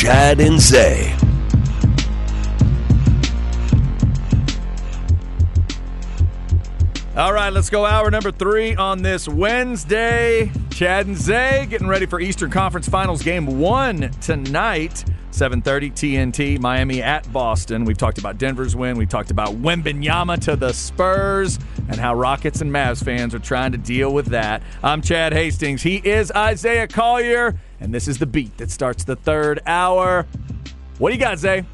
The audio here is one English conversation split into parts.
Chad and Zay. All right, let's go hour number three on this Wednesday. Chad and Zay getting ready for Eastern Conference Finals game one tonight. 7:30 TNT, Miami at Boston. We've talked about Denver's win. We've talked about Wembanyama to the Spurs and how Rockets and Mavs fans are trying to deal with that. I'm Chad Hastings. He is Isaiah Collier, and this is the beat that starts the third hour. What do you got, Zay?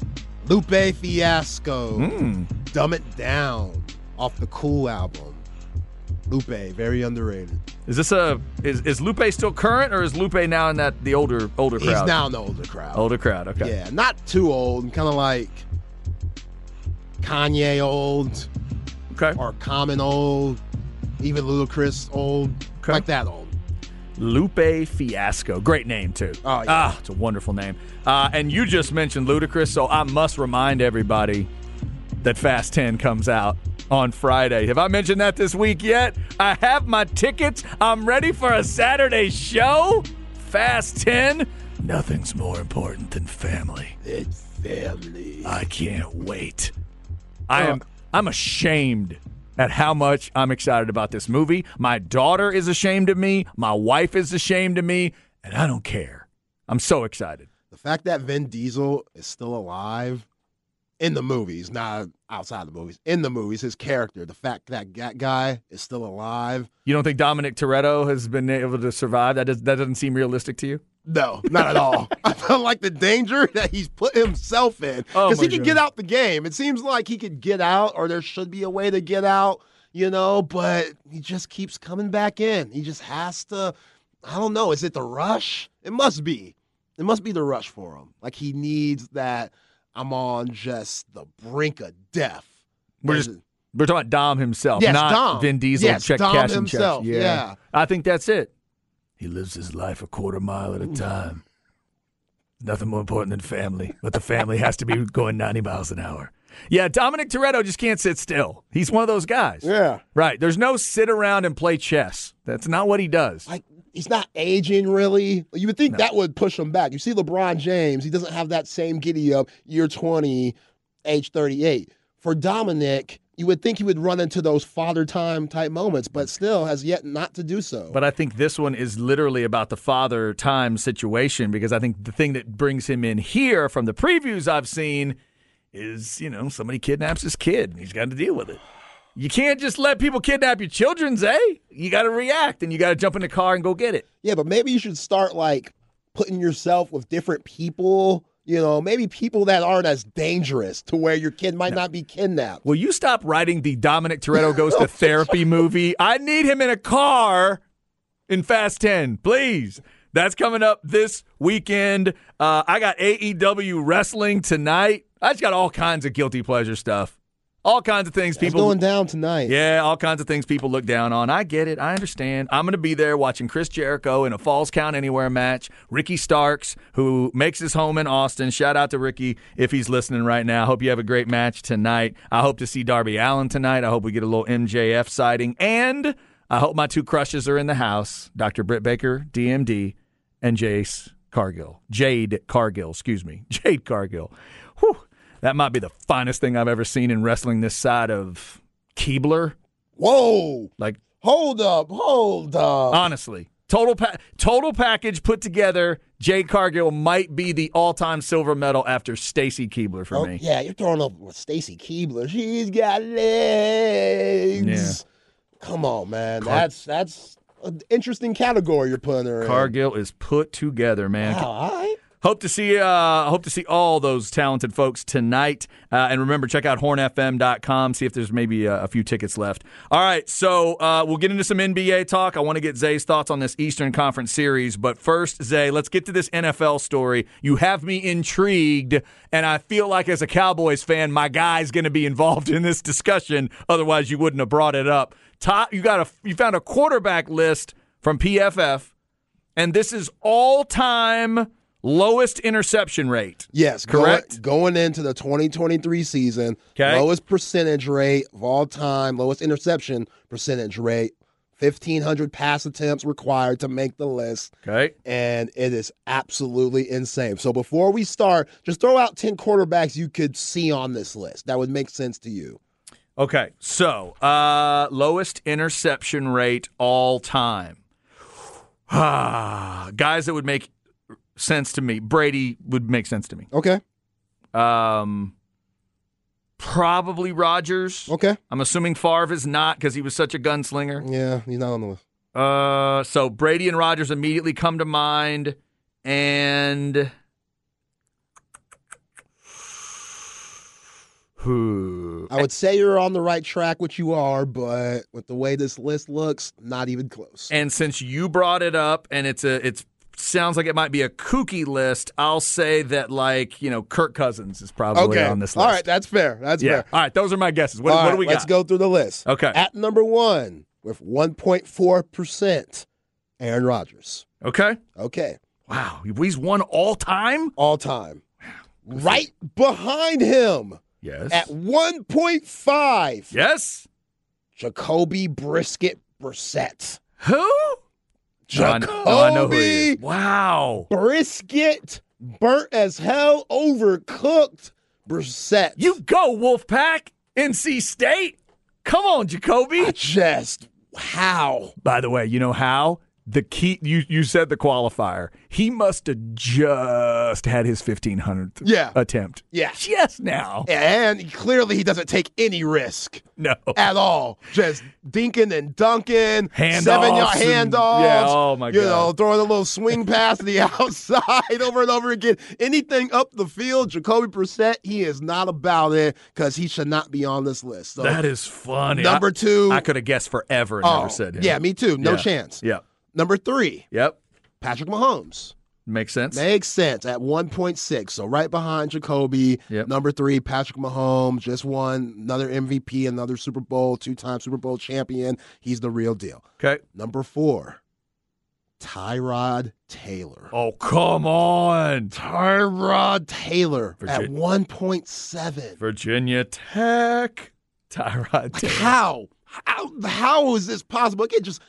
Lupe Fiasco. Hmm. Dumb It Down off the Cool album. Lupe, very underrated. Is this a is, is Lupe still current or is Lupe now in that the older older crowd? He's now in the older crowd. older crowd. Okay. Yeah, not too old, kind of like Kanye old Okay. or Common old, even Ludacris old, Okay. like that old. Lupe Fiasco. Great name, too. Oh, yeah. Ah, it's a wonderful name. Uh, and you just mentioned Ludacris, so I must remind everybody that Fast 10 comes out on Friday. Have I mentioned that this week yet? I have my tickets. I'm ready for a Saturday show. Fast 10. Nothing's more important than family. It's family. I can't wait. I am I'm ashamed at how much I'm excited about this movie. My daughter is ashamed of me, my wife is ashamed of me, and I don't care. I'm so excited. The fact that Vin Diesel is still alive in the movies, not outside the movies, in the movies, his character, the fact that that guy is still alive. You don't think Dominic Toretto has been able to survive? That does, that doesn't seem realistic to you? No, not at all. I feel like the danger that he's put himself in Oh, because my he could God. get out the game. It seems like he could get out, or there should be a way to get out, you know. But he just keeps coming back in. He just has to. I don't know. Is it the rush? It must be. It must be the rush for him. Like he needs that. I'm on just the brink of death. We're just we're talking about Dom himself, Yes, not Dom. Vin Diesel Yes, check Dom cash and himself, checks. yeah. I think that's it. He lives his life a quarter mile at a time. Nothing more important than family, but the family has to be going 90 miles an hour. Yeah, Dominic Toretto just can't sit still. He's one of those guys. yeah. Right. There's no sit around and play chess. That's not what he does. like he's not aging really. You would think that would push him back. You see LeBron James, he doesn't have that same giddy up year 20, age 38. For Dominic, you would think he would run into those father time type moments, but still has yet not to do so. But I think this one is literally about the father time situation because I think the thing that brings him in here from the previews I've seen is, you know, somebody kidnaps his kid and he's got to deal with it. You can't just let people kidnap your children, Zay. Eh? You got to react and you got to jump in the car and go get it. yeah, but maybe you should start like putting yourself with different people. You know, maybe people that aren't as dangerous to where your kid might not be kidnapped. Will you stop writing the Dominic Toretto goes to therapy movie? I need him in a car in Fast 10, please. That's coming up this weekend. Uh, I got AEW wrestling tonight. I just got all kinds of guilty pleasure stuff. All kinds of things people going down tonight. yeah, all kinds of things people look down on. I get it. I understand. I'm going to be there watching Chris Jericho in a Falls Count Anywhere match. Ricky Starks, who makes his home in Austin. Shout out to Ricky if he's listening right now. Hope you have a great match tonight. I hope to see Darby Allin tonight. I hope we get a little MJF sighting. And I hope my two crushes are in the house Dr. Britt Baker, DMD, and Jace Cargill. Jade Cargill, excuse me. Jade Cargill. Whew. That might be the finest thing I've ever seen in wrestling this side of Keibler. Whoa. Like Hold up. Hold up. honestly, total pa- total package put together. Jay Cargill might be the all time silver medal after Stacy Keibler for Oh, me. yeah, you're throwing up with Stacy Keibler. She's got legs. Yeah. Come on, man. that's that's an interesting category you're putting her in. Cargill is put together, man. Wow, all right. Hope to see uh hope to see all those talented folks tonight. Uh, and remember, check out hornfm.com, see if there's maybe a, a few tickets left. All right, so uh, we'll get into some NBA talk. I want to get Zay's thoughts on this Eastern Conference series. But first, Zay, let's get to this NFL story. You have me intrigued, and I feel like as a Cowboys fan, my guy's going to be involved in this discussion. Otherwise, you wouldn't have brought it up. Top, you got a you found a quarterback list from PFF, and this is all time lowest interception rate. Yes, correct. Going, going into the 2023 season, 'Kay. lowest percentage rate of all time, lowest interception percentage rate, 1,500 pass attempts required to make the list. Okay. and it is absolutely insane. So before we start, just throw out 10 quarterbacks you could see on this list. That would make sense to you. Okay. So, uh, lowest interception rate all time. Ah, guys that would make sense to me. Brady would make sense to me. Okay. Um, probably Rodgers. Okay. I'm assuming Favre is not because he was such a gunslinger. Yeah, he's not on the list. Uh, so Brady and Rodgers immediately come to mind, and who? I would say you're on the right track, which you are, but with the way this list looks, not even close. And since you brought it up, and it's a it's sounds like it might be a kooky list, I'll say that like you know Kirk Cousins is probably okay. on this list. All right, that's fair. That's yeah. fair. All right, those are my guesses. What, what right, do we got? let's go through the list. Okay. At number one, with 1.4%, Aaron Rodgers. Okay. Okay. Wow, he's won all time. All time. Right behind him Yes. at 1.5, yes. Jacoby Brisket Brissett. Who? I Jacoby kn- I know who is. Wow. Brisket, burnt as hell, overcooked Brissett. You go, Wolfpack. NC State. Come on, Jacoby. just how? By the way, you know how? The key you you said the qualifier. He must have just had his 1500th Yeah. attempt. Yeah. Just now. And clearly he doesn't take any risk No. at all. Just dinking and dunking, Handoffs seven yard and- handoffs. yeah, oh my You God. know, throwing a little swing pass to the outside over and over again. Anything up the field, Jacoby Brissett, he is not about it because he should not be on this list. So That is funny. number I- two. I, could have guessed forever and oh, never said him. yeah, me too. No Yeah. chance. Yep. Number three, Yep. Patrick Mahomes. Makes sense. Makes sense at 1.6. So right behind Jacoby. Yep. Number three, Patrick Mahomes just won another MVP, another Super Bowl, two time Super Bowl champion. He's the real deal. Okay. Number four, Tyrod Taylor. Oh, come on. Tyrod Taylor at 1.7. Virginia Tech. Tyrod Taylor. How? How? How is this possible? Again, just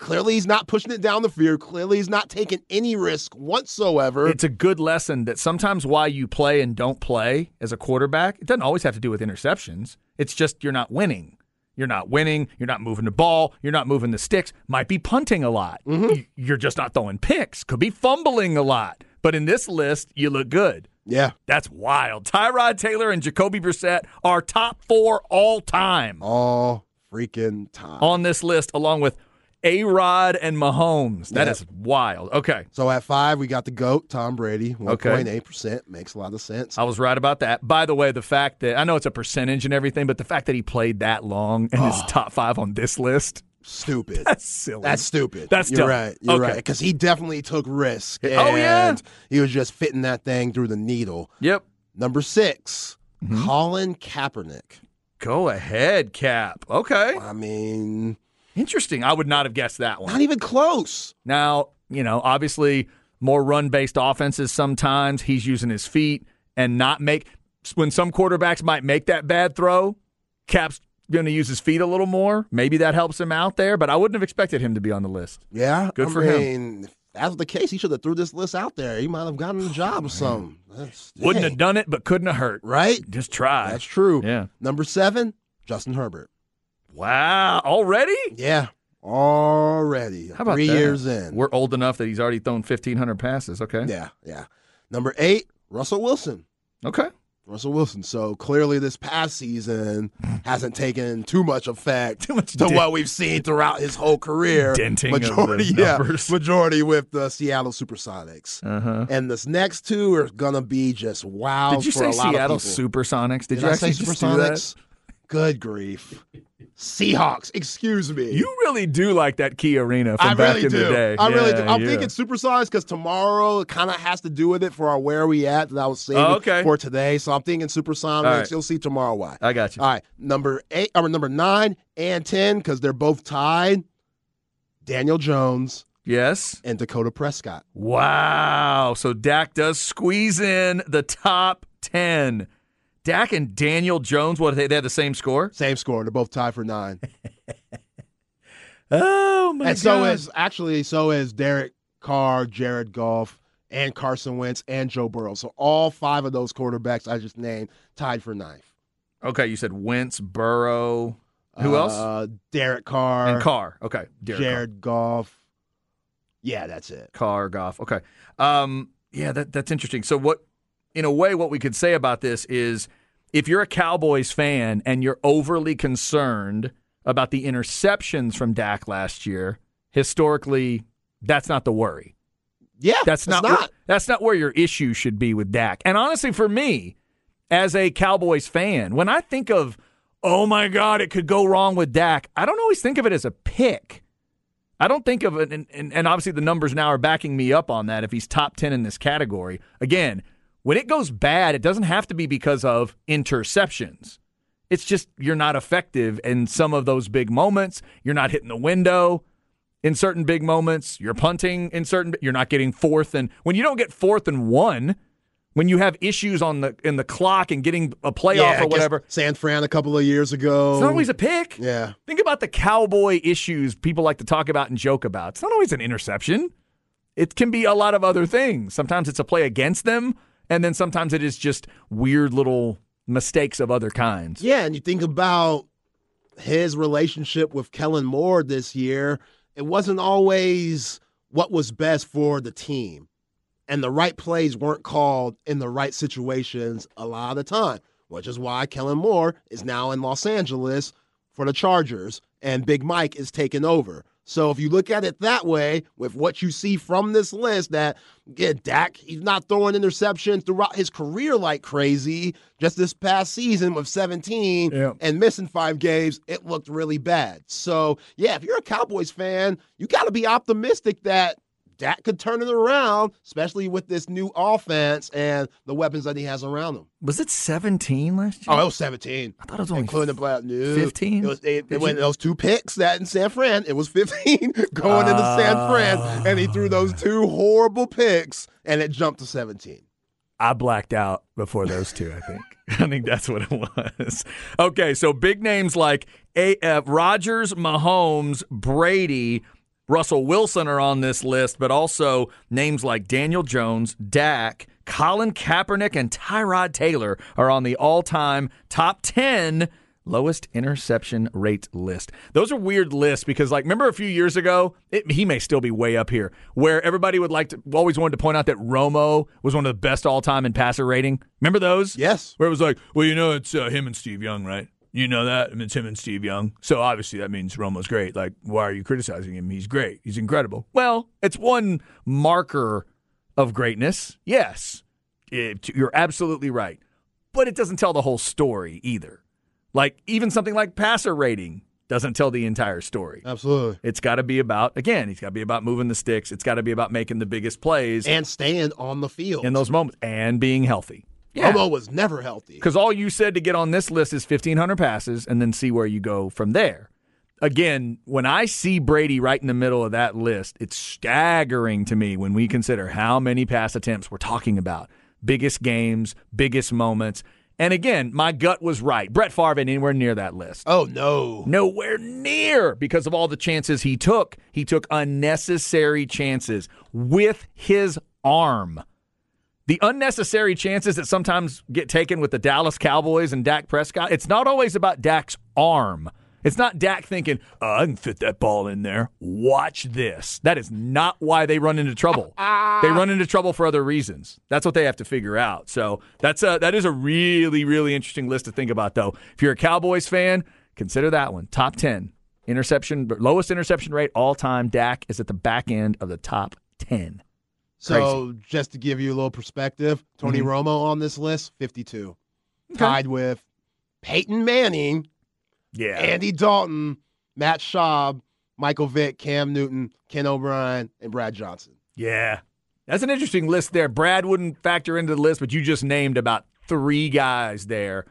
clearly he's not pushing it down the field. Clearly he's not taking any risk whatsoever. It's a good lesson that sometimes why you play and don't play as a quarterback, it doesn't always have to do with interceptions. It's just you're not winning. You're not winning. You're not moving the ball. You're not moving the sticks. Might be punting a lot. Mm-hmm. Y- You're just not throwing picks. Could be fumbling a lot. But in this list, you look good. yeah. That's wild. Tyrod Taylor and Jacoby Brissett are top four all time All freaking time. on this list, along with A Rod and Mahomes. That Yeah. is wild. Okay. So at five, we got the GOAT, Tom Brady, Okay. 1.8%. Makes a lot of sense. I was right about that. By the way, the fact that I know it's a percentage and everything, but the fact that he played that long and Oh. is top five on this list, Stupid. that's silly. That's stupid. That's You're dumb. right. You're Okay. right. Because he definitely took risk. Oh, yeah. and He was just fitting that thing through the needle. Yep. Number 6 Mm-hmm. Colin Kaepernick. Go ahead, Cap. Okay. I mean, Interesting. I would not have guessed that one. not even close. Now, you know, obviously more run based offenses sometimes he's using his feet and not make when some quarterbacks might make that bad throw, Cap's going to use his feet a little more. Maybe that helps him out there, but I wouldn't have expected him to be on the list. Yeah. Good I for him. mean, If that was the case, he should have threw this list out there. He might have gotten a job oh, or something. Wouldn't have done it, but couldn't have hurt. Right? Just try. That's true. Yeah. Number seven, Justin Herbert. Wow. Already? Yeah. Already. How about Three that? years in. We're old enough that he's already thrown 1,500 passes. Okay. yeah, yeah. Number eight, Russell Wilson. Okay. Russell Wilson. So clearly, this past season hasn't taken too much effect Too much to dent- what we've seen throughout his whole career. Denting majority, yeah, majority with the Seattle SuperSonics. Uh-huh. And this next two are gonna be just wow. Did you for say a lot Seattle of people. Supersonics? Did, Did you I actually say just do that? SuperSonics? Good grief. Seahawks, excuse me. You really do like that Key Arena from I back really in do. the day. I really do. Yeah, I'm yeah. thinking supersonics because tomorrow it kind of has to do with it for our where are we at that I was saving Oh, okay. for today. So I'm thinking supersonics. Right. You'll see tomorrow why. I got you. All right, number eight or number nine and ten because they're both tied. Daniel Jones Yes. and Dakota Prescott. Wow. So Dak does squeeze in the top 10. Dak and Daniel Jones, what they, they had the same score? Same score. They're both tied for nine. Oh, my and so is actually so is Derek Carr, Jared Goff, and Carson Wentz and Joe Burrow. So all five of those quarterbacks I just named tied for ninth. Okay, you said Wentz, Burrow. Who else? Uh, Derek Carr and Carr. Okay. Derek Carr. Jared Goff. Yeah, that's it. Carr, Goff. Okay. Um, yeah, that, that's interesting. So, what, in a way, what we could say about this is if you're a Cowboys fan and you're overly concerned about the interceptions from Dak last year, historically, that's not the worry. Yeah, That's not, not. Where, that's not where your issue should be with Dak. And honestly, for me, as a Cowboys fan, when I think of, oh my God, it could go wrong with Dak, I don't always think of it as a pick. I don't think of it, and, and, and obviously the numbers now are backing me up on that if he's top 10 in this category. Again, when it goes bad, it doesn't have to be because of interceptions. It's just you're not effective in some of those big moments. You're not hitting the window in certain big moments. You're punting in certain. You're not getting fourth and when you don't get fourth and one, when you have issues on the in the clock and getting a playoff yeah, or whatever, San Fran a couple of years ago. it's not always a pick. Yeah. Think about the cowboy issues people like to talk about and joke about. It's not always an interception. It can be a lot of other things. Sometimes it's a play against them, and then sometimes it is just weird little mistakes of other kinds. Yeah, and you think about his relationship with Kellen Moore this year, it wasn't always what was best for the team. And the right plays weren't called in the right situations a lot of the time, which is why Kellen Moore is now in Los Angeles for the Chargers and Big Mike is taking over. So if you look at it that way, with what you see from this list, that yeah, Dak, he's not throwing interceptions throughout his career like crazy. Just this past season with 17 Yeah. and missing five games, it looked really bad. So yeah, if you're a Cowboys fan, you got to be optimistic that Dak could turn it around, especially with this new offense and the weapons that he has around him. Was it 17 last year? Oh, it was 17. I thought it was only Including the playoff. No. 15? It was it, it went those two picks that in San Fran. It was 15 going into San Fran, and he threw those two horrible picks, and it jumped to 17. I blacked out before those two, I think. I think that's what it was. Okay, so big names like A- uh, Rodgers, Mahomes, Brady, Russell Wilson are on this list, but also names like Daniel Jones, Dak, Colin Kaepernick, and Tyrod Taylor are on the all time top 10 lowest interception rate list. Those are weird lists because, like, remember a few years ago, it, he may still be way up here, where everybody would like to always wanted to point out that Romo was one of the best all time in passer rating. Remember those? Yes. Where it was like, well, you know, it's uh, him and Steve Young, right? You know that? Mean, it's him and Steve Young. So obviously that means Romo's great. Like, why are you criticizing him? He's great. He's incredible. Well, it's one marker of greatness. Yes, It- you're absolutely right. But it doesn't tell the whole story either. Like, even something like passer rating doesn't tell the entire story. Absolutely. It's got to be about, again, he's got to be about moving the sticks. It's got to be about making the biggest plays And staying on the field. in those moments and being healthy. Romo was never healthy. Because all you said to get on this list is 1,500 passes and then see where you go from there. Again, when I see Brady right in the middle of that list, it's staggering to me when we consider how many pass attempts we're talking about. Biggest games, biggest moments. And again, my gut was right. Brett Favre anywhere near that list. Oh, no. Nowhere near because of all the chances he took. He took unnecessary chances with his arm. The unnecessary chances that sometimes get taken with the Dallas Cowboys and Dak Prescott, it's not always about Dak's arm. It's not Dak thinking, oh, I can fit that ball in there. Watch this. That is not why they run into trouble. they run into trouble for other reasons. That's what they have to figure out. So that's a, that is a really, really interesting list to think about, though. If you're a Cowboys fan, consider that one. Top 10. Interception, lowest interception rate all time. Dak is at the back end of the top 10. So just to give you a little perspective, Tony Mhm. Romo on this list, 52. Tied with Peyton Manning, Yeah. Andy Dalton, Matt Schaub, Michael Vick, Cam Newton, Ken O'Brien, and Brad Johnson. Yeah. That's an interesting list there. Brad wouldn't factor into the list, but you just named about three guys there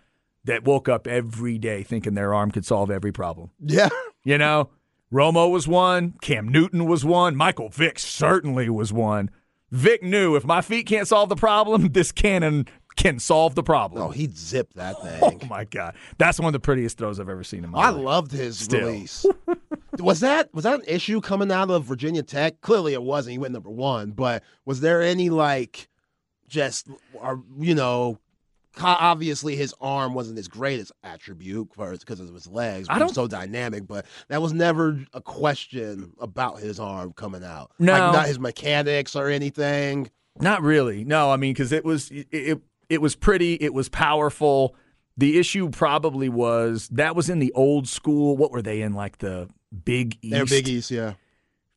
that woke up every day thinking their arm could solve every problem. Yeah. You know, Romo was one, Cam Newton was one, Michael Vick certainly was one. Vick knew if my feet can't solve the problem, this cannon can solve the problem. Oh, he'd zip that thing. Oh my god, that's one of the prettiest throws I've ever seen in my I life. loved his Still. release. was that was that an issue coming out of Virginia Tech? Clearly, it wasn't. He went number one, but was there any like just or you know? Obviously, his arm wasn't his greatest attribute because of his legs. I I don't- so dynamic, but that was never a question about his arm coming out. No. like not his mechanics or anything. Not really. No, I mean because it was it, it it was pretty. It was powerful. The issue probably was that was in the old school. What were they in? Like the Big East. They're Big East, yeah.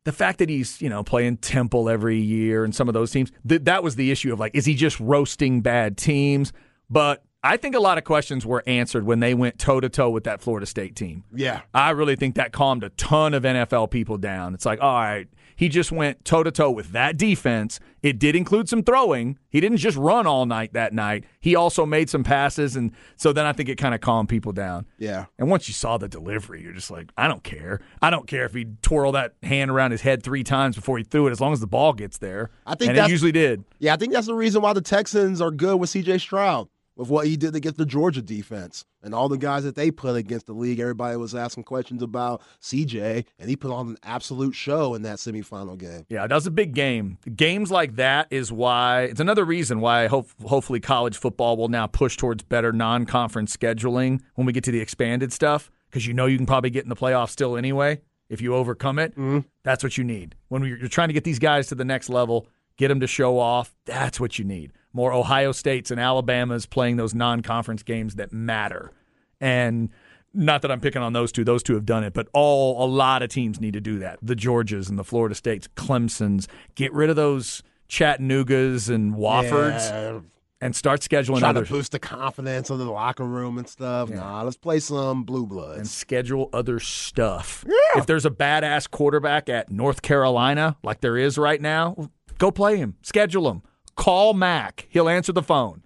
The fact that he's you know playing Temple every year and some of those teams. Th- that was the issue of like, is he just roasting bad teams? But I think a lot of questions were answered when they went toe to toe with that Florida State team. Yeah. I really think that calmed a ton of NFL people down. It's like, all right, he just went toe to toe with that defense. It did include some throwing. He didn't just run all night that night. He also made some passes. And so then I think it kind of calmed people down. Yeah. And once you saw the delivery, you're just like, I don't care. I don't care if he twirled that hand around his head three times before he threw it, as long as the ball gets there. I think and it usually did. Yeah, I think that's the reason why the Texans are good with CJ Stroud, with what he did against the Georgia defense and all the guys that they put against the league. Everybody was asking questions about CJ, and he put on an absolute show in that semifinal game. Yeah, that was a big game. Games like that is why it's another reason why hope, hopefully college football will now push towards better non-conference scheduling when we get to the expanded stuff because you know you can probably get in the playoffs still anyway if you overcome it. Mm-hmm. That's what you need when you're trying to get these guys to the next level, get them to show off. That's what you need. More Ohio States and Alabamas playing those non-conference games that matter, and not that I'm picking on those two; those two have done it, but all a lot of teams need to do that. The Georgias and the Florida States, Clemson's, get rid of those Chattanoogas and Woffords Yeah, and start scheduling trying other to boost the confidence of the locker room and stuff. Nah, let's play some blue bloods. and schedule other stuff. If there's a badass quarterback at North Carolina, like there is right now, go play him. Schedule him. Call Mac. He'll answer the phone.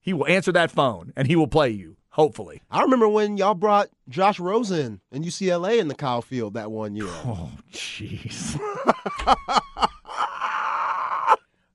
He will answer that phone and he will play you. Hopefully. I remember when y'all brought Josh Rosen and UCLA in the Kyle Field that one year. Oh, jeez.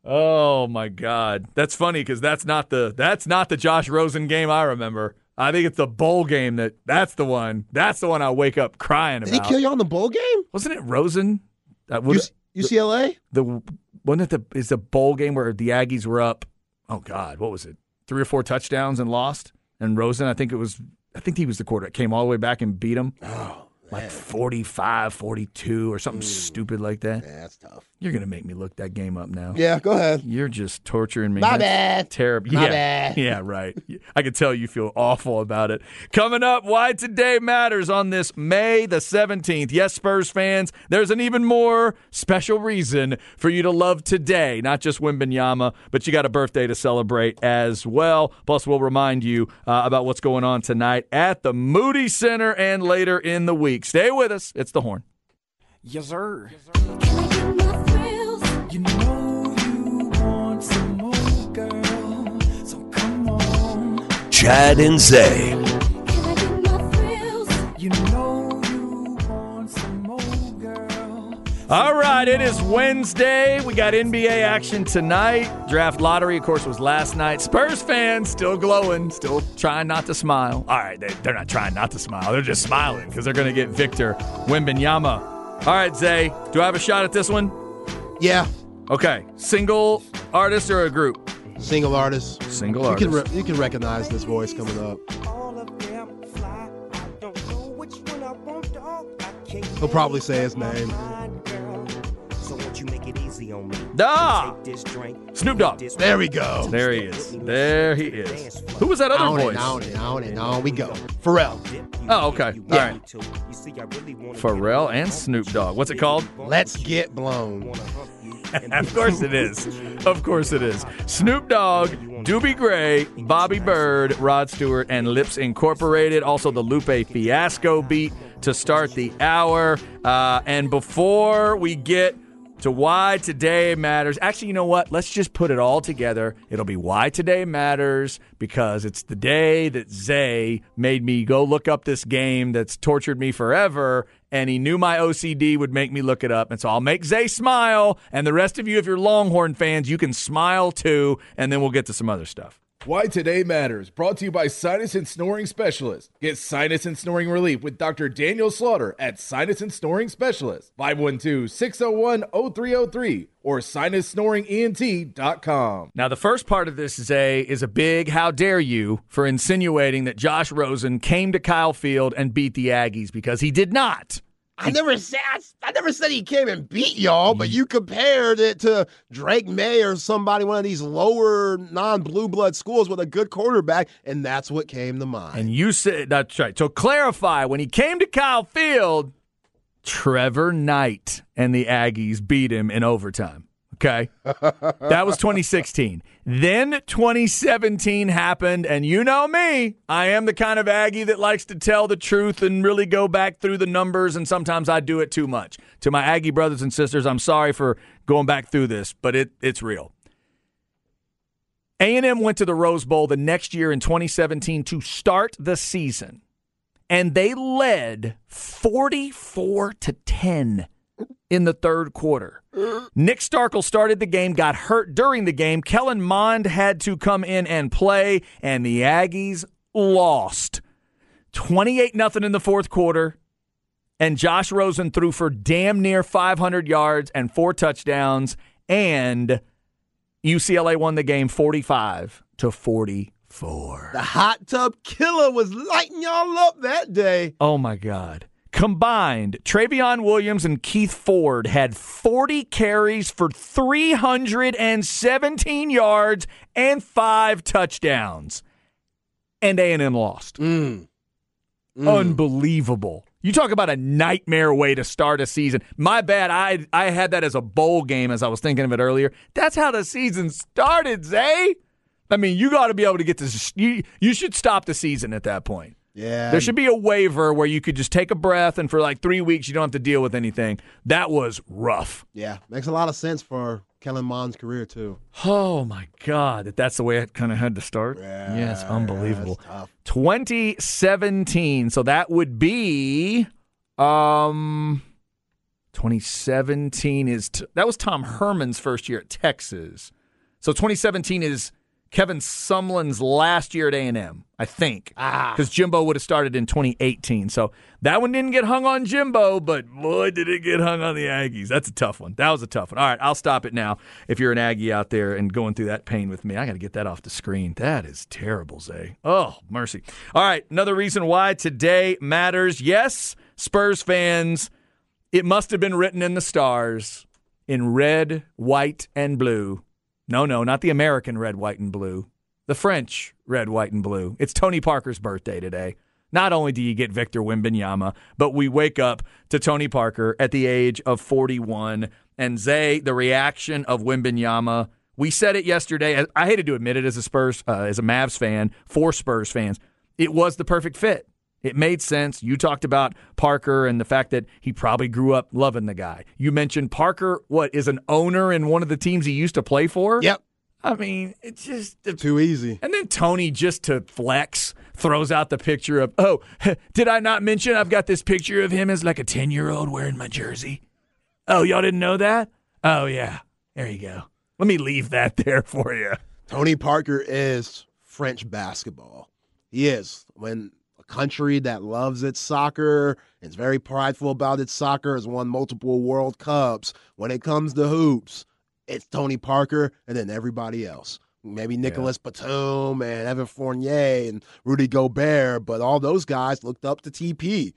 oh my God, that's funny because that's not the that's not the Josh Rosen game I remember. I think it's the bowl game that that's the one. That's the one I wake up crying about. Did he kill you on the bowl game? Wasn't it Rosen? That was UCLA? the wasn't it the is the bowl game where the Aggies were up. Oh God, what was it? Three or four touchdowns and lost. And Rosen, I think it was. I think he was the quarterback. Came all the way back and beat him. Oh, like 45, 42 or something stupid like that. yeah, that's tough. You're gonna make me look that game up now. Yeah, go ahead. You're just torturing me. My That's bad. Terrible. My yeah. bad. Yeah, right. I can tell you feel awful about it. Coming up, why today matters on this May the 17th. Yes, Spurs fans, there's an even more special reason for you to love today. Not just Wembanyama, but you got a birthday to celebrate as well. Plus, we'll remind you uh, about what's going on tonight at the Moody Center and later in the week. Stay with us. It's the horn. Yes, sir. Can I get my thrills? All right, it is Wednesday. We got NBA action tonight. Draft lottery, of course, was last night. Spurs fans still glowing, still trying not to smile. All right, they, they're not trying not to smile. They're just smiling because they're going to get Victor Wembanyama. All right, Zay, do I have a shot at this one? Yeah, Okay, single artist or a group? single artist. Single You artist. can re- you can recognize this voice coming up. All of them fly. I don't know He'll probably say his name. Ah! Take this drink. Snoop Dogg. There we go. There he is. There he is. Who was that other On voice? and on and on and on we go. Pharrell. Oh, okay. All right. You see, I really wanna Pharrell and Snoop Dogg. What's it called? Let's get blown. of course it is. Of course it is. Snoop Dogg, Dobie Gray, Bobby Byrd, Rod Stewart, and Lipps Incorporated. Also the Lupe Fiasco beat to start the hour. Uh, and before we get to why today matters, actually, you know what? Let's just put it all together. It'll be why today matters because it's the day that Zay made me go look up this game that's tortured me forever. And he knew my OCD would make me look it up. And so I'll make Zay smile. And the rest of you, if you're Longhorn fans, you can smile too. And then we'll get to some other stuff. Why Today Matters, brought to you by Sinus and Snoring Specialist. Get sinus and snoring relief with Dr. Daniel Slaughter at Sinus and Snoring Specialist, 512-601-0303 or sinussnoringent.com. Now, the first part of this, Zay, is a big how dare you for insinuating that Josh Rosen came to Kyle Field and beat the Aggies because he did not. I never said I never said he came and beat y'all, but mm. you compared it to Drake Maye or somebody, one of these lower non-blue blood schools with a good quarterback, and that's what came to mind. And you said that's right. So clarify when he came to Kyle Field, Trevor Knight and the Aggies beat him in overtime. Okay. that was 2016. Then 2017 happened, and you know me. I am the kind of Aggie that likes to tell the truth and really go back through the numbers, and sometimes I do it too much. To my Aggie brothers and sisters, I'm sorry for going back through this, but it, it's real. A&M went to the Rose Bowl the next year in 2017 to start the season, and they led 44 to 10 in the third quarter. Nick Starkel started the game, got hurt during the game. Kellen Mond had to come in and play, and the Aggies lost 28 nothing in the fourth quarter. And Josh Rosen threw for damn near 500 yards and four touchdowns, and UCLA won the game 45 to 44. the hot tub killer was lighting y'all up that day. Oh my God. Combined, Trayveon Williams and Keith Ford had 40 carries for 317 yards and five touchdowns. And A&M lost. Mm. Unbelievable. You talk about a nightmare way to start a season. My bad. I I had that as a bowl game as I was thinking of it earlier. That's how the season started, Zay. I mean, you got to be able to get this. You, you should stop the season at that point. Yeah. There should be a waiver where you could just take a breath and for like three weeks you don't have to deal with anything. That was rough. Yeah, makes a lot of sense for Kellen Mond's career too. Oh my God, that that's the way it kind of had to start. Yeah, it's unbelievable. tough. 2017. So that would be um 2017 is t- that was Tom Herman's first year at Texas. So 2017 is Kevin Sumlin's last year at A&M, I think. Ah. Cuz Jimbo would have started in 2018. So that one didn't get hung on Jimbo, but boy did it get hung on the Aggies. That's a tough one. That was a tough one. All right, I'll stop it now. If you're an Aggie out there and going through that pain with me, I got to get that off the screen. That is terrible, Zay. Oh, mercy. All right, another reason why today matters. Yes, Spurs fans, it must have been written in the stars in red, white, and blue. No, no, not the American red, white, and blue. The French red, white, and blue. It's Tony Parker's birthday today. Not only do you get Victor Wembanyama, but we wake up to Tony Parker at the age of 41. And Zay, the reaction of Wembanyama, we said it yesterday. I hated to admit it as a Spurs, uh, as a Mavs fan, for Spurs fans. It was the perfect fit. It made sense. You talked about Parker and the fact that he probably grew up loving the guy. You mentioned Parker, what, is an owner in one of the teams he used to play for? Yep, I mean, it's just. too easy. And then Tony, just to flex, throws out the picture of, oh, did I not mention I've got this picture of him as like a 10 year old wearing my jersey? Oh, y'all didn't know that? Oh, yeah. There you go. Let me leave that there for you. Tony Parker is French basketball. He is. When a country that loves its soccer, is very prideful about its soccer, has won multiple World Cups. When it comes to hoops, it's Tony Parker and then everybody else. Maybe Nicolas Batum and Evan Fournier and Rudy Gobert, but all those guys looked up to TP.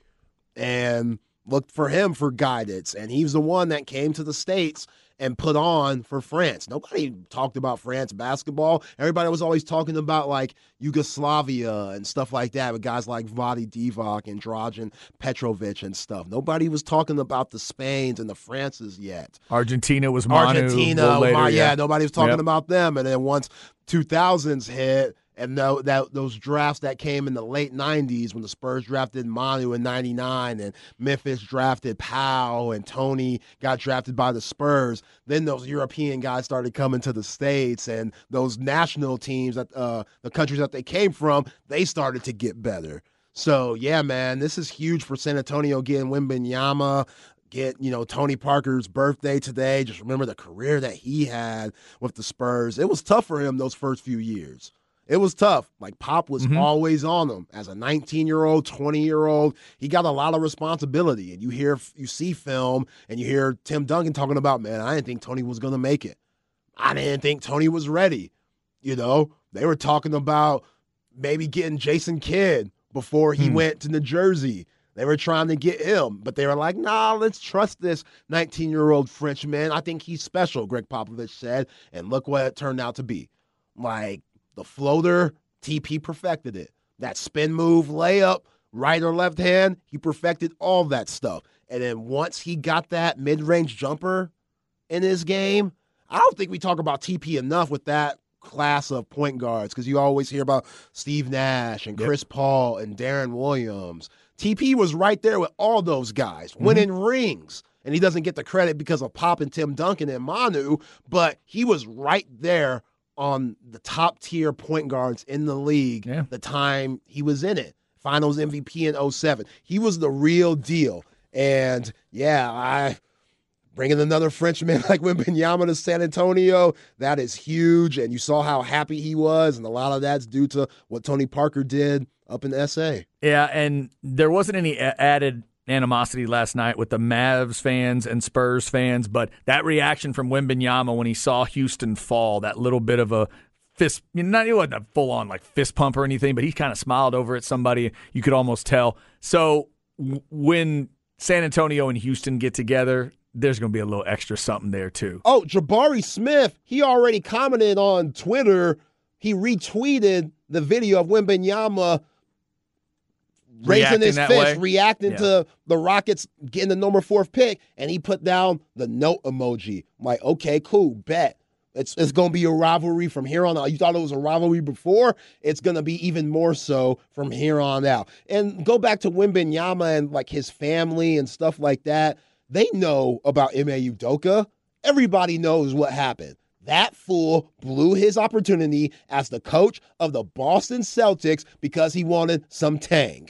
and looked for him for guidance. And he was the one that came to the States and put on for France. Nobody talked about France basketball. Everybody was always talking about like Yugoslavia and stuff like that with guys like Vlade Divac and Dragan Petrovic and stuff. Nobody was talking about the Spains and the Frances yet. Argentina was Manu. Argentina, later, Ma- yeah, nobody was talking Yep. about them. And then once 2000s hit, and that those drafts that came in the late 90s when the Spurs drafted Manu in 99 and Memphis drafted Powell and Tony got drafted by the Spurs, then those European guys started coming to the States and those national teams that uh, the countries that they came from, they started to get better. So yeah, man, this is huge for San Antonio getting Wembanyama, get you know Tony Parker's birthday today. Just remember the career that he had with the Spurs. It was tough for him those first few years. It was tough. Like Pop was mm-hmm. always on him as a 19 year old, 20 year old. He got a lot of responsibility, and you hear you see film and you hear Tim Duncan talking about, man, I didn't think Tony was gonna make it. I didn't think Tony was ready. You know, they were talking about maybe getting Jason Kidd before he hmm. went to New Jersey. They were trying to get him, but they were like, nah, let's trust this 19 year old Frenchman. I think he's special, Gregg Popovich said. And look what it turned out to be. Like the floater, TP perfected it. That spin move, layup, right or left hand, he perfected all that stuff. And then once he got that mid range jumper in his game, I don't think we talk about TP enough with that class of point guards because you always hear about Steve Nash and Chris Paul and Deron Williams. TP was right there with all those guys, mm-hmm. winning rings. And he doesn't get the credit because of Pop and Tim Duncan and Manu, but he was right there on the top tier point guards in the league Yeah. the time he was in it. Finals MVP in 07. He was the real deal. And yeah, I bringing another Frenchman like Wembanyama to San Antonio, that is huge. And you saw how happy he was, and a lot of that's due to what Tony Parker did up in SA. Yeah, and there wasn't any added animosity last night with the Mavs fans and Spurs fans, but that reaction from Wembanyama when he saw Houston fall, that little bit of a fist, you not it wasn't a full on like fist pump or anything, but he kind of smiled over at somebody. You could almost tell. So when San Antonio and Houston get together, there's going to be a little extra something there too. Oh, Jabari Smith, he already commented on Twitter. He retweeted the video of Wembanyama raising his fist, way? reacting Yeah. to the Rockets getting the number fourth pick, and he put down the note emoji. I'm like, okay, cool, bet. It's, it's going to be a rivalry from here on out. You thought it was a rivalry before. It's going to be even more so from here on out. And go back to Wembanyama and like his family and stuff like that. They know about Ime Udoka. Everybody knows what happened. That fool blew his opportunity as the coach of the Boston Celtics because he wanted some tang.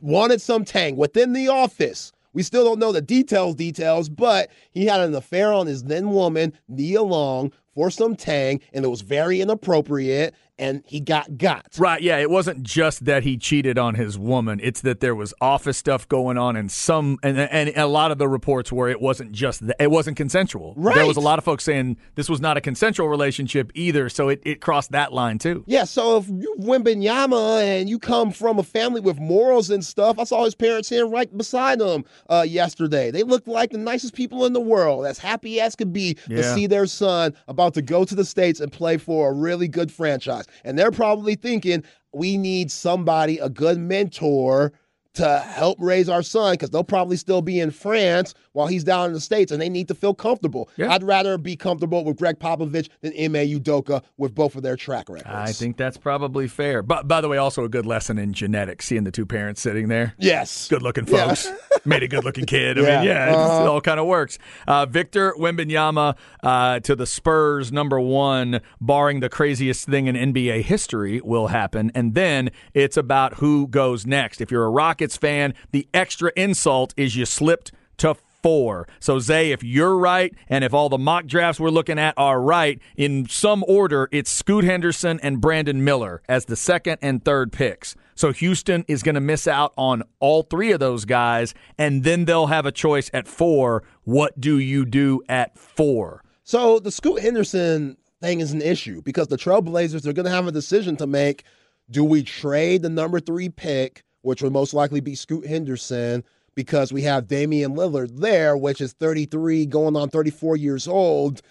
Wanted some tang within the office. We still don't know the details, details, but he had an affair on his then woman, Nia Long, for some tang, and it was very inappropriate, and he got got. Right, yeah, it wasn't just that he cheated on his woman. It's that there was office stuff going on and some and and a lot of the reports were it wasn't just that, it wasn't consensual. Right. There was a lot of folks saying this was not a consensual relationship either, so it, it crossed that line too. Yeah, so if you Wembanyama and you come from a family with morals and stuff, I saw his parents here right beside him uh, yesterday. They looked like the nicest people in the world, as happy as could be to see their son about to go to the States and play for a really good franchise. And they're probably thinking, we need somebody, a good mentor to help raise our son because they'll probably still be in France while he's down in the States and they need to feel comfortable. Yeah. I'd rather be comfortable with Gregg Popovich than Ime Udoka with both of their track records. I think that's probably fair. But by the way, also a good lesson in genetics, seeing the two parents sitting there. Yes. Good looking Yeah. folks. Made a good looking kid. I Yeah. mean, yeah, Uh-huh. it all kind of works. Uh, Victor Wembanyama uh, to the Spurs, number one, barring the craziest thing in NBA history will happen. And then it's about who goes next. If you're a Rocket Rockets fan, the extra insult is you slipped to four. So, Zay, if you're right, and if all the mock drafts we're looking at are right, in some order, it's Scoot Henderson and Brandon Miller as the second and third picks. So, Houston is going to miss out on all three of those guys, and then they'll have a choice at four. What do you do at four? So the Scoot Henderson thing is an issue because the Trailblazers are going to have a decision to make. Do we trade the number three pick, which would most likely be Scoot Henderson, because we have Damian Lillard there, which is 33, going on 34 years old?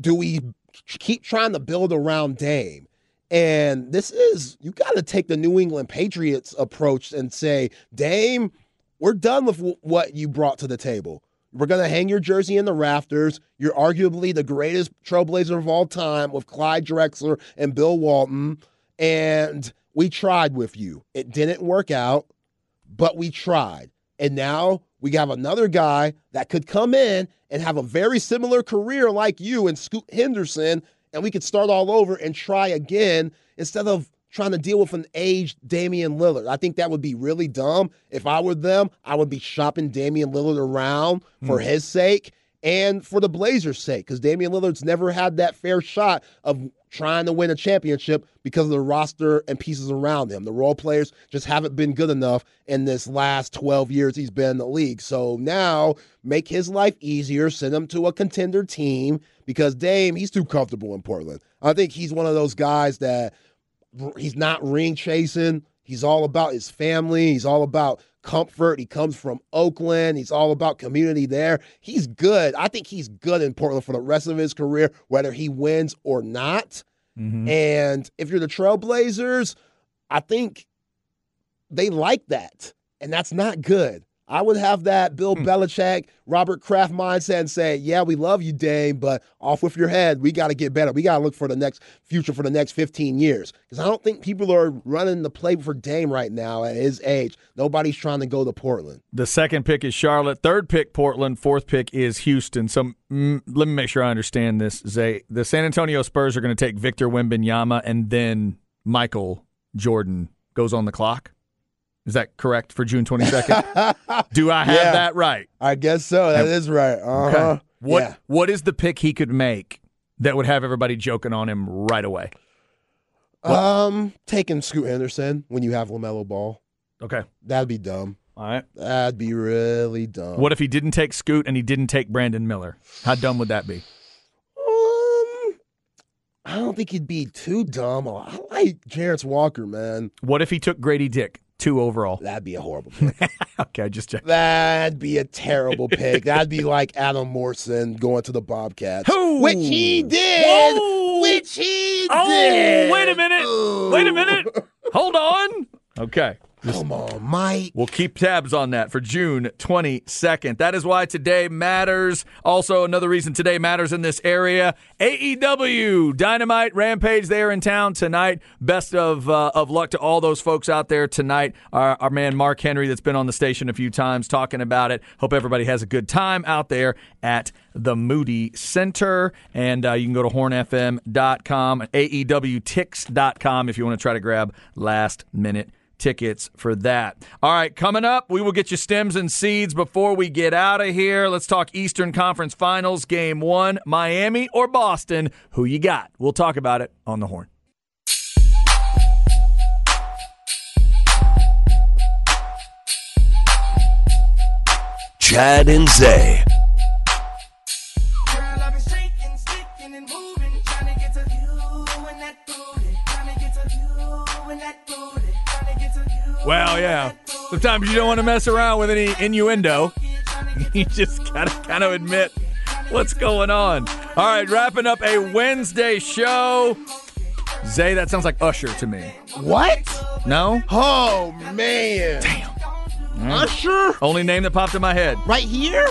Do we keep trying to build around Dame? And this is, you got to take the New England Patriots approach and say, Dame, we're done with w- what you brought to the table. We're going to hang your jersey in the rafters. You're arguably the greatest trailblazer of all time with Clyde Drexler and Bill Walton. And we tried with you. It didn't work out, but we tried. And now we have another guy that could come in and have a very similar career like you and Scoot Henderson, and we could start all over and try again instead of trying to deal with an aged Damian Lillard. I think that would be really dumb. If I were them, I would be shopping Damian Lillard around for hmm. his sake and for the Blazers' sake because Damian Lillard's never had that fair shot of trying to win a championship because of the roster and pieces around him. The role players just haven't been good enough in this last 12 years he's been in the league. So now make his life easier, send him to a contender team because Dame, he's too comfortable in Portland. I think he's one of those guys that he's not ring chasing. He's all about his family. He's all about comfort. He comes from Oakland. He's all about community there. He's good. I think he's good in Portland for the rest of his career, whether he wins or not. Mm-hmm. And if you're the Trailblazers, I think they like that. And that's not good. I would have that Bill Belichick, Robert Kraft mindset and say, yeah, we love you, Dame, but off with your head. We got to get better. We got to look for the next future for the next 15 years. Because I don't think people are running the play for Dame right now at his age. Nobody's trying to go to Portland. The second pick is Charlotte. Third pick, Portland. Fourth pick is Houston. So mm, let me make sure I understand this, Zay. The San Antonio Spurs are going to take Victor Wembanyama, and then Michael Jordan goes on the clock. Is that correct for June 22nd? Do I have Yeah. that right? I guess so. That is right. Uh huh. Okay. What Yeah. What is the pick he could make that would have everybody joking on him right away? Um, taking Scoot Henderson when you have LaMelo Ball. Okay. That'd be dumb. All right. That'd be really dumb. What if he didn't take Scoot and he didn't take Brandon Miller? How dumb would that be? Um, I don't think he'd be too dumb. I like Jarace Walker, man. What if he took Grady Dick, two overall? That'd be a horrible pick. Okay, just check. That'd be a terrible pick. That'd be like Adam Morrison going to the Bobcats. Who? Which he did. Whoa! Which he Oh, did. wait a minute. Ooh. Wait a minute. Hold on. Okay. Come on, Mike. We'll keep tabs on that for June 22nd. That is why today matters. Also, another reason today matters in this area AEW, Dynamite, Rampage, they are in town tonight. Best of, uh, of luck to all those folks out there tonight. Our, our man Mark Henry, that's been on the station a few times talking about it. Hope everybody has a good time out there at the Moody Center. And uh, you can go to hornfm.com, AEWTix.com if you want to try to grab last minute tickets for that. All right, coming up, we will get you stems and seeds before we get out of here. Let's talk Eastern Conference Finals, Game One, Miami or Boston. Who you got? We'll talk about it on the horn. Chad and Zay. Well, yeah. Sometimes you don't want to mess around with any innuendo. You just gotta kind of admit what's going on. All right, wrapping up a Wednesday show. Zay, that sounds like Usher to me. What? No? Oh, man. Damn. Hmm. Usher? Only name that popped in my head. Right here?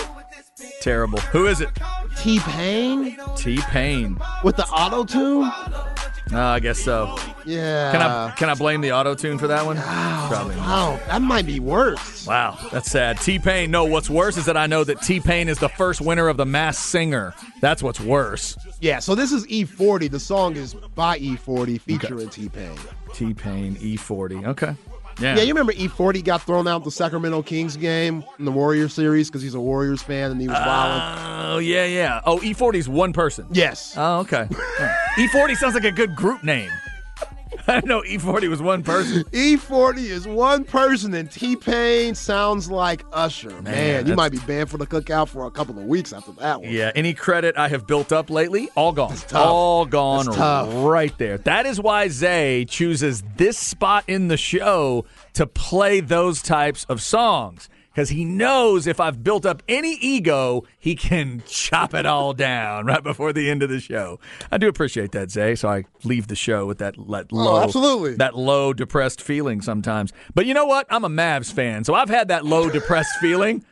Terrible. Who is it? T Pain? T Pain. With the auto tune? Oh, I guess so. Yeah. Can I can I blame the auto tune for that one? Probably. not. Oh, that might be worse. Wow, that's sad. T Pain. No, what's worse is that I know that T Pain is the first winner of the Masked Singer. That's what's worse. Yeah, so this is E40. The song is by E40 featuring T Pain. T Pain E40. Okay. Yeah. Yeah, you remember E40 got thrown out the Sacramento Kings game in the Warriors series because he's a Warriors fan and he was oh, violent. Oh, yeah, yeah. Oh, E40 is one person. Yes. Oh, okay. E40 sounds like a good group name. I know E40 was one person. E40 is one person, and T Pain sounds like Usher. Man, that's- you might be banned for the cookout for a couple of weeks after that one. Yeah, any credit I have built up lately, all gone. tough. All gone right there. That is why Zay chooses this spot in the show to play those types of songs. Because he knows if I've built up any ego, he can chop it all down right before the end of the show. I do appreciate that, Zay. So I leave the show with that, that oh, low, Oh, absolutely. that low depressed feeling sometimes. But you know what? I'm a Mavs fan, so I've had that low depressed feeling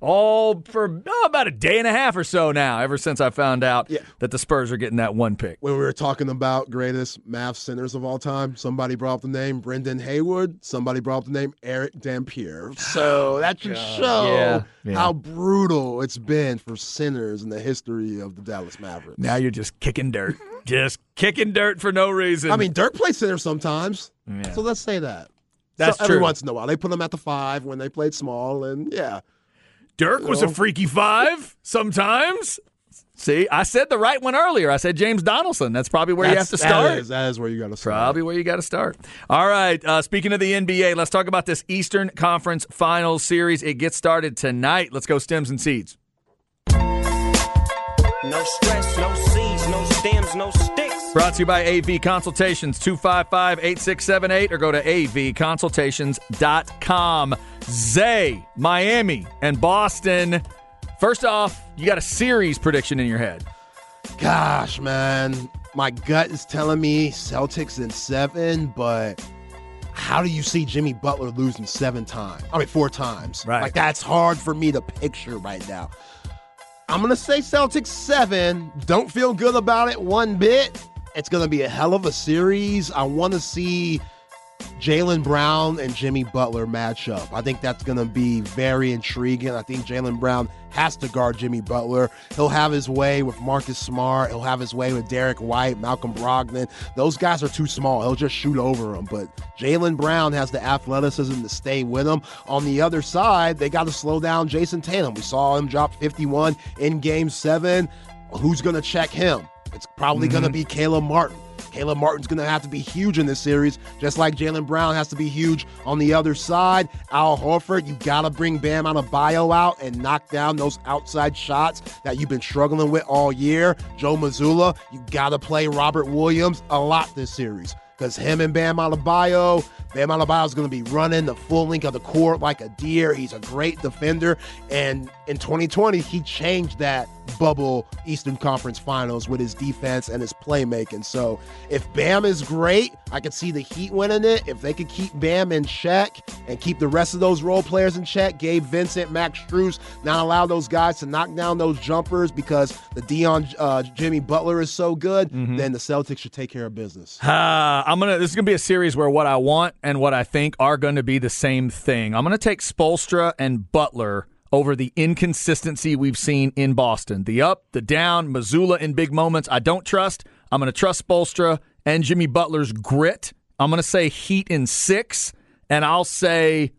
all for oh, about a day and a half or so now, ever since I found out Yeah. that the Spurs are getting that one pick. When we were talking about greatest Mavs centers of all time, somebody brought up the name Brendan Haywood. Somebody brought up the name Erick Dampier. So that should show Yeah, yeah. how brutal it's been for centers in the history of the Dallas Mavericks. Now you're just kicking dirt, just kicking dirt for no reason. I mean, Dirk plays center sometimes. So let's say that. That's so every true. once in a while. They put them at the five when they played small, and yeah. Dirk was a freaky five sometimes. See, I said the right one earlier. I said James Donaldson. That's probably where you have to start. That is, that is where you got to start. Probably where you got to start. All right. Uh, speaking of the NBA, let's talk about this Eastern Conference Finals series. It gets started tonight. Let's go stems and seeds. No stress, no seeds, no stems, no sticks. Brought to you by AV Consultations, 255 8678, or go to avconsultations.com. Zay, Miami, and Boston. First off, you got a series prediction in your head. Gosh, man, my gut is telling me Celtics in seven, but how do you see Jimmy Butler losing seven times? I mean, four times. Right. Like that's hard for me to picture right now. I'm gonna say Celtics seven. Don't feel good about it one bit. It's gonna be a hell of a series. I want to see Jaylen Brown and Jimmy Butler match up. I think that's going to be very intriguing. I think Jaylen Brown has to guard Jimmy Butler. He'll have his way with Marcus Smart. He'll have his way with Derrick White, Malcolm Brogdon. Those guys are too small. He'll just shoot over them. But Jaylen Brown has the athleticism to stay with him. On the other side, they got to slow down Jayson Tatum. We saw him drop 51 in game seven. Who's going to check him? It's probably going to mm-hmm. be Caleb Martin. Caleb Martin's going to have to be huge in this series, just like Jaylen Brown has to be huge on the other side. Al Horford, you got to bring Bam out of bio out and knock down those outside shots that you've been struggling with all year. Joe Mazzulla, you got to play Robert Williams a lot this series because him and Bam Adebayo, Bam Adebayo is going to be running the full length of the court like a deer. He's a great defender, and in 2020 he changed that bubble Eastern Conference Finals with his defense and his playmaking. So if Bam is great, I could see the Heat winning it. If they could keep Bam in check and keep the rest of those role players in check, Gabe Vincent, Max Strus, not allow those guys to knock down those jumpers because the Dion uh, Jimmy Butler is so good, then the Celtics should take care of business. Uh, I'm gonna. This is gonna be a series where what I want and what I think are going to be the same thing. I'm gonna take Spoelstra and Butler over the inconsistency we've seen in Boston. The up, the down, Mazzulla in big moments. I don't trust. I'm gonna trust Spoelstra and Jimmy Butler's grit. I'm gonna say Heat in six, and I'll say.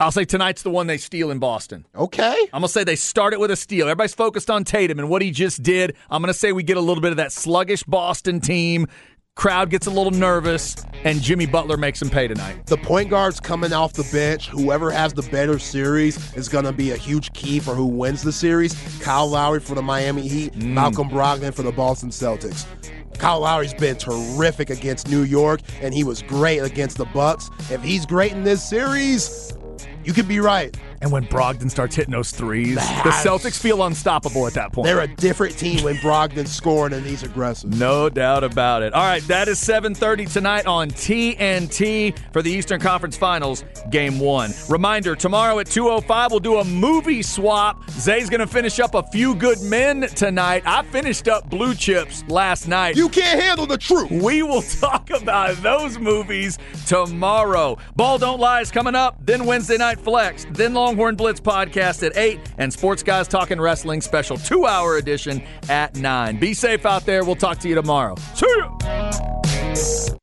I'll say tonight's the one they steal in Boston. Okay. I'm gonna say they start it with a steal. Everybody's focused on Tatum and what he just did. I'm gonna say we get a little bit of that sluggish Boston team. Crowd gets a little nervous, and Jimmy Butler makes him pay tonight. The point guards coming off the bench, whoever has the better series is going to be a huge key for who wins the series. Kyle Lowry for the Miami Heat, mm. Malcolm Brogdon for the Boston Celtics. Kyle Lowry's been terrific against New York, and he was great against the Bucks. If he's great in this series, you could be right. And when Brogdon starts hitting those threes, the Celtics feel unstoppable at that point. They're a different team when Brogdon's scoring and he's aggressive. No doubt about it. All right, that is 7:30 tonight on TNT for the Eastern Conference Finals, Game One. Reminder: tomorrow at 2:05 we'll do a movie swap. Zay's going to finish up a few good men tonight. I finished up Blue Chips last night. You can't handle the truth. We will talk about those movies tomorrow. Ball Don't Lie is coming up, then Wednesday Night Flex, then Longhorn Blitz podcast at 8 and Sports Guys Talking Wrestling special two hour edition at 9. Be safe out there. We'll talk to you tomorrow. See ya.